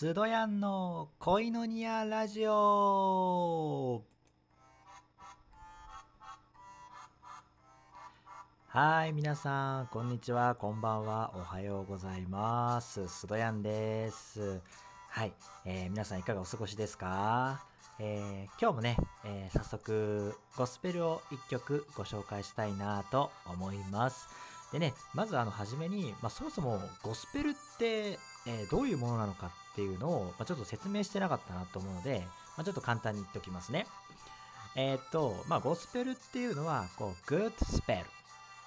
スドヤンの恋のニアラジオ。はい皆さんこんにちは。こんばんは。おはようございます。スドヤンです。はい、えー、皆さんいかがお過ごしですか、えー、今日もね、えー、早速ゴスペルを1曲ご紹介したいなと思います。でね、まずあの初めに、まあ、そもそもゴスペルって、えー、どういうものなのかっていうのを、ま、ちょっと説明してなかったなと思うので、ま、ちょっと簡単に言っておきますね。えー、っと、まあ、ゴスペルっていうのは、こう、good spell。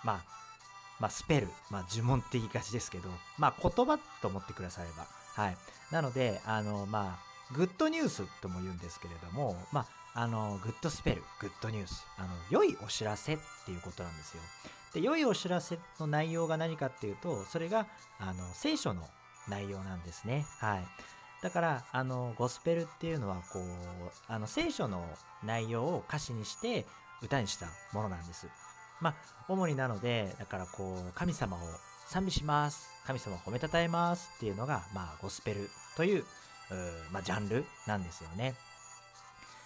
まあ、まあ、スペル。まあ、呪文って言いがちですけど、まあ、言葉と思ってくだされば。はい。なので、あの、まあ、 good news とも言うんですけれども、まあ、あの、 good spell、good news、あの、良いお知らせっていうことなんですよ。で良いお知らせの内容が何かっていうとそれがあの聖書の内容なんですね。はい、だからあのゴスペルっていうのはこうあの聖書の内容を歌詞にして歌にしたものなんです。まあ主になのでだからこう神様を賛美します神様を褒めたたえますっていうのが、まあ、ゴスペルというまあ、ジャンルなんですよね。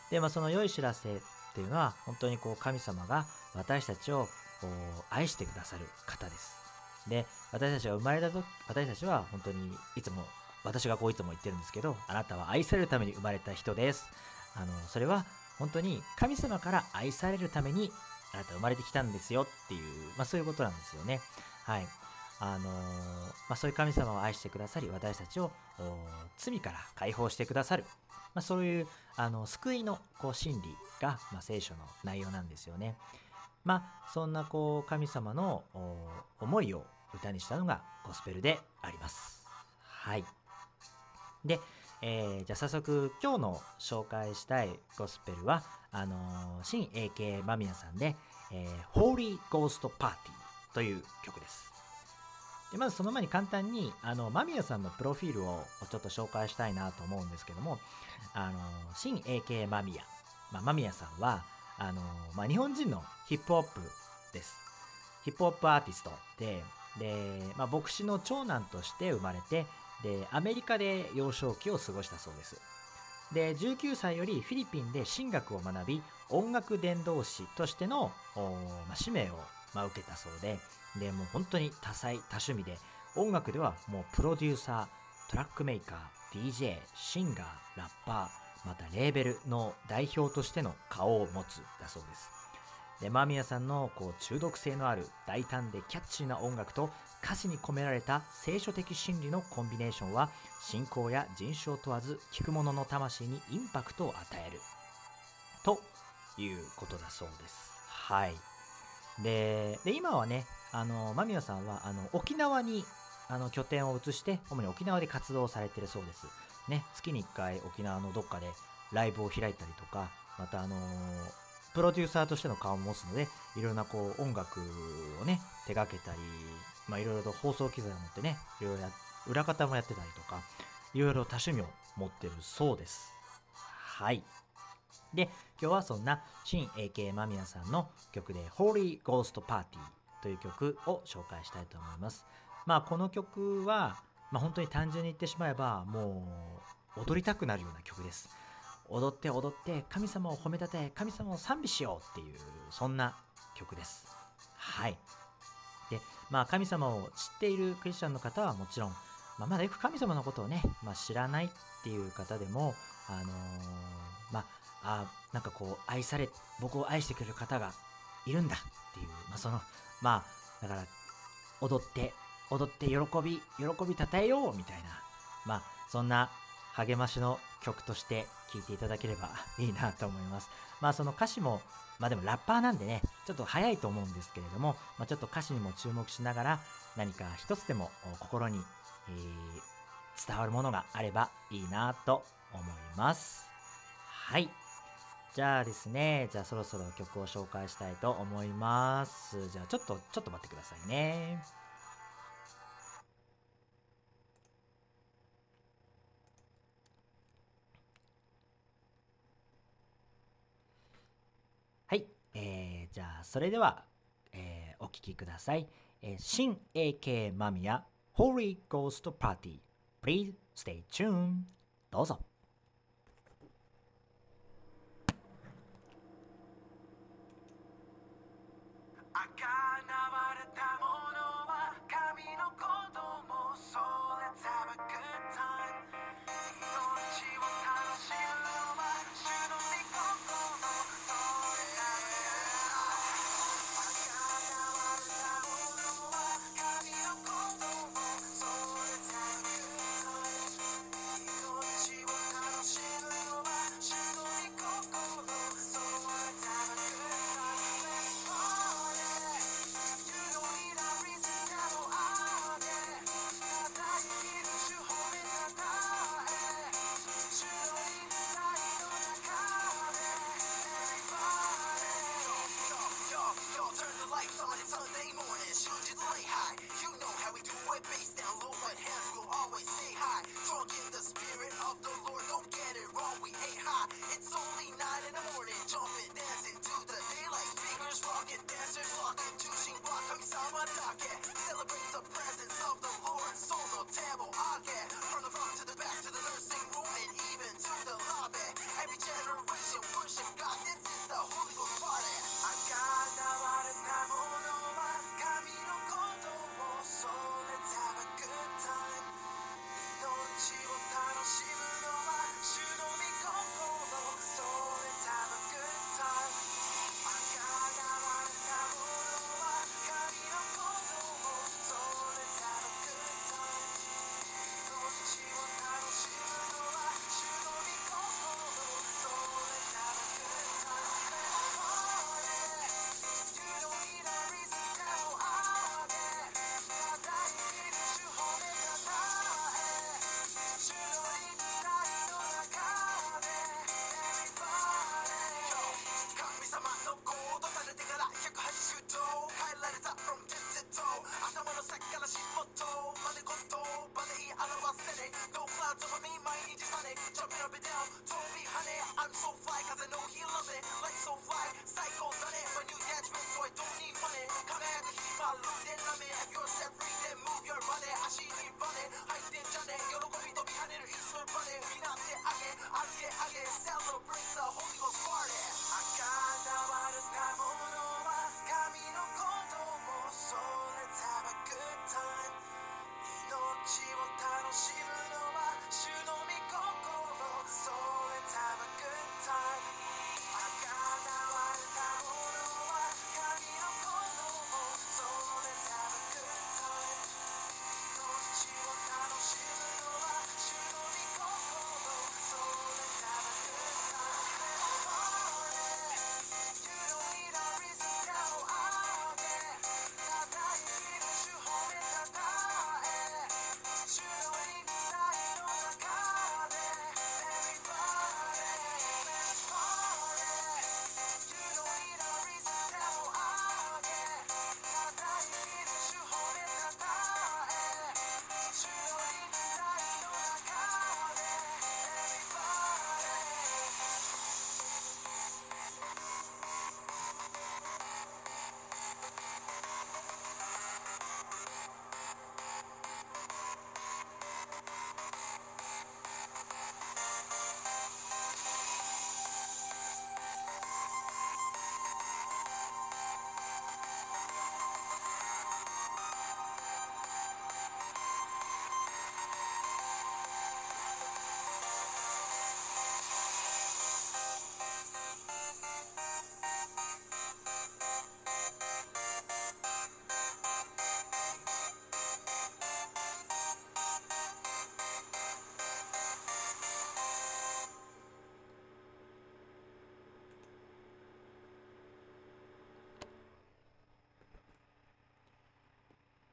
で、まあ、その良い知らせっていうのは本当にこう神様が私たちを愛してくださる方です。で、私たちが生まれた時、私たちは本当にいつも、私がこういつも言ってるんですけど、あなたは愛されるために生まれた人です。あの、それは本当に神様から愛されるためにあなた生まれてきたんですよっていう、まあそういうことなんですよね。はい。あのー、まあ、そういう神様を愛してくださり、私たちを罪から解放してくださる。まあ、そういうあの救いのこう真理が、まあ、聖書の内容なんですよね。まあそんなこう神様の思いを歌にしたのがゴスペルであります。はい。で、えー、じゃあ早速今日の紹介したいゴスペルはあのー、新 AK 間宮さんで、えー、Holy Ghost Party という曲です。でまずその前に簡単にあの間宮さんのプロフィールをちょっと紹介したいなと思うんですけどもあの新 AK 間宮、まあ、間宮さんはあのまあ、日本人のヒップホップです。ヒップホップアーティストで、で、まあ、牧師の長男として生まれて、で、アメリカで幼少期を過ごしたそうです。で、19歳よりフィリピンで神学を学び、音楽伝道師としての、まあ、使命を、まあ、受けたそうで、で、もう本当に多彩、多趣味で、音楽ではもうプロデューサー、トラックメーカー、DJ、シンガー、ラッパー、またレーベルの代表としての顔を持つだそうです。で間宮さんのこう中毒性のある大胆でキャッチーな音楽と歌詞に込められた聖書的真理のコンビネーションは信仰や人種を問わず聴く者の魂にインパクトを与えるということだそうです。はい。で、で今はね、あの間宮さんはあの沖縄にあの拠点を移して主に沖縄で活動されてるそうです。ね、月に1回沖縄のどっかでライブを開いたりとか、またあのー、プロデューサーとしての顔も持つので、いろんなこう音楽をね、手掛けたり、まあいろいろと放送機材を持ってね、いろいろや、裏方もやってたりとか、いろいろ多趣味を持ってるそうです。はい。で、今日はそんな新 AK 間宮さんの曲で Holy Ghost Party という曲を紹介したいと思います。まあこの曲は、まあ、本当に単純に言ってしまえばもう踊りたくなるような曲です踊って踊って神様を褒めたて神様を賛美しようっていうそんな曲です。はい。でまあ神様を知っているクリスチャンの方はもちろん、まあ、まだよく神様のことをね、まあ、知らないっていう方でもあのー、まああなんかこう愛され僕を愛してくれる方がいるんだっていう、まあ、そのまあだから踊って踊って喜び、喜びたたえようみたいな、まあ、そんな励ましの曲として聴いていただければいいなと思います。まあその歌詞も、まあでもラッパーなんでね、ちょっと早いと思うんですけれども、まあ、ちょっと歌詞にも注目しながら何か一つでも心に、えー、伝わるものがあればいいなと思います。はい。じゃあですね、じゃあそろそろ曲を紹介したいと思います。じゃあちょっと、ちょっと待ってくださいね。じゃあそれでは、えー、お聴きください、えー、新 AK マミヤ Holy Ghost Party Please stay tuned どうぞ it be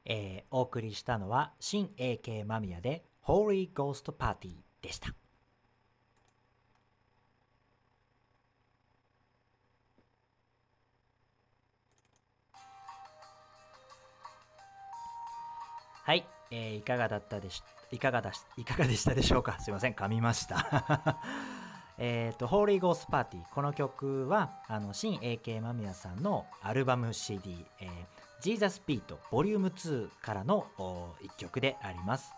えー、お送りしたのは新 AK マミヤで Holy Ghost Party でした。はい、えー、いかがだったでし、いかがだし、いかがでしたでしょうか？すいません、噛みました。えっと、ホーリーゴースパーティー。この曲は、あの、新 AK マミヤさんのアルバム CD、えー、ジーザスピートボリューム2からの1曲であります。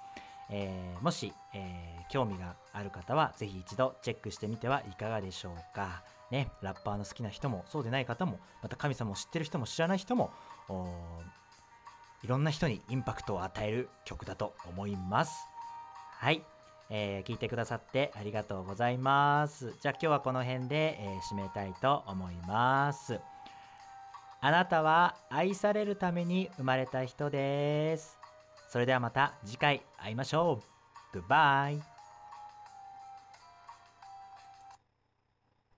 えー、もし、えー、興味がある方はぜひ一度チェックしてみてはいかがでしょうか。ね、ラッパーの好きな人もそうでない方もまた神様を知ってる人も知らない人もいろんな人にインパクトを与える曲だと思います。はい、えー、聞いてくださってありがとうございます。じゃあ今日はこの辺で、えー、締めたいと思います。あなたは愛されるために生まれた人です。それではまた次回会いましょう。Goodbye.